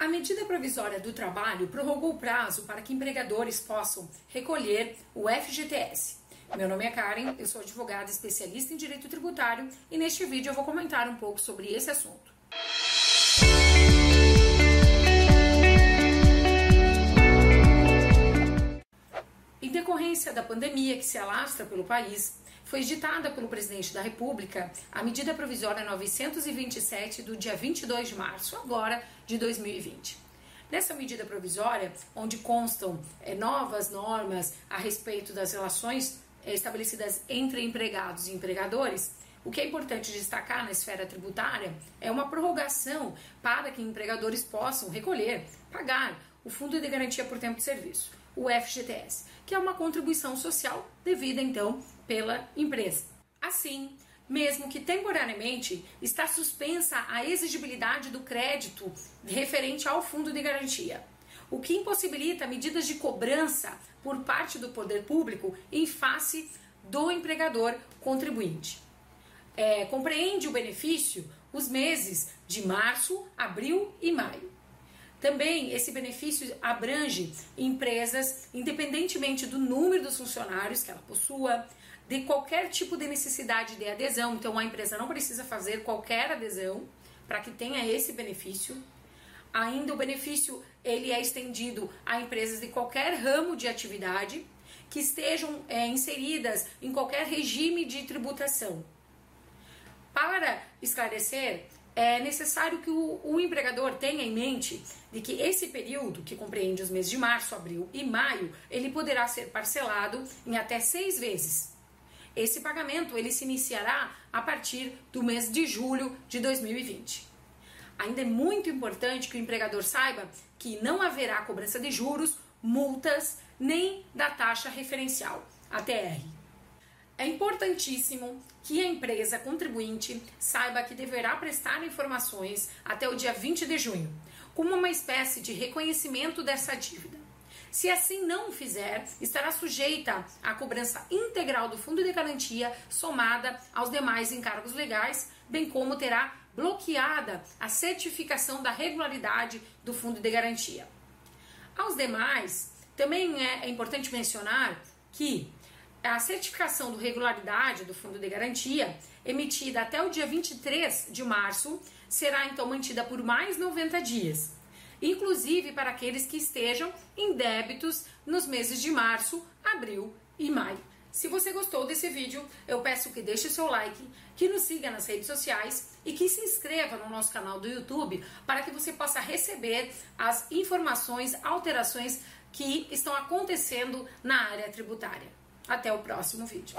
A medida provisória do trabalho prorrogou o prazo para que empregadores possam recolher o FGTS. Meu nome é Karen, eu sou advogada especialista em direito tributário e neste vídeo eu vou comentar um pouco sobre esse assunto. Em decorrência da pandemia que se alastra pelo país, foi editada pelo presidente da República a medida provisória 927 do dia 22 de março, agora de 2020. Nessa medida provisória, onde constam é, novas normas a respeito das relações é, estabelecidas entre empregados e empregadores, o que é importante destacar na esfera tributária é uma prorrogação para que empregadores possam recolher, pagar o Fundo de Garantia por Tempo de Serviço, o FGTS, que é uma contribuição social devida então pela empresa. Assim, mesmo que temporariamente está suspensa a exigibilidade do crédito referente ao fundo de garantia, o que impossibilita medidas de cobrança por parte do poder público em face do empregador contribuinte. É, compreende o benefício os meses de março, abril e maio. Também esse benefício abrange empresas, independentemente do número dos funcionários que ela possua, de qualquer tipo de necessidade de adesão. Então a empresa não precisa fazer qualquer adesão para que tenha esse benefício. Ainda o benefício ele é estendido a empresas de qualquer ramo de atividade que estejam é, inseridas em qualquer regime de tributação. Para esclarecer, é necessário que o, o, empregador tenha em mente de que esse período, que compreende os meses de março, abril e maio, ele poderá ser parcelado em até seis vezes. Esse pagamento ele se iniciará a partir do mês de julho de 2020. Ainda é muito importante que o empregador saiba que não haverá cobrança de juros, multas, nem da taxa referencial, ATR. É importantíssimo que a empresa contribuinte saiba que deverá prestar informações até o dia 20 de junho, como uma espécie de reconhecimento dessa dívida. Se assim não fizer, estará sujeita à cobrança integral do fundo de garantia somada aos demais encargos legais, bem como terá bloqueada a certificação da regularidade do fundo de garantia. Aos demais, também é importante mencionar que a certificação do regularidade do fundo de garantia, emitida até o dia 23 de março, será então mantida por mais 90 dias inclusive para aqueles que estejam em débitos nos meses de março, abril e maio. Se você gostou desse vídeo, eu peço que deixe seu like, que nos siga nas redes sociais e que se inscreva no nosso canal do YouTube para que você possa receber as informações, alterações que estão acontecendo na área tributária. Até o próximo vídeo.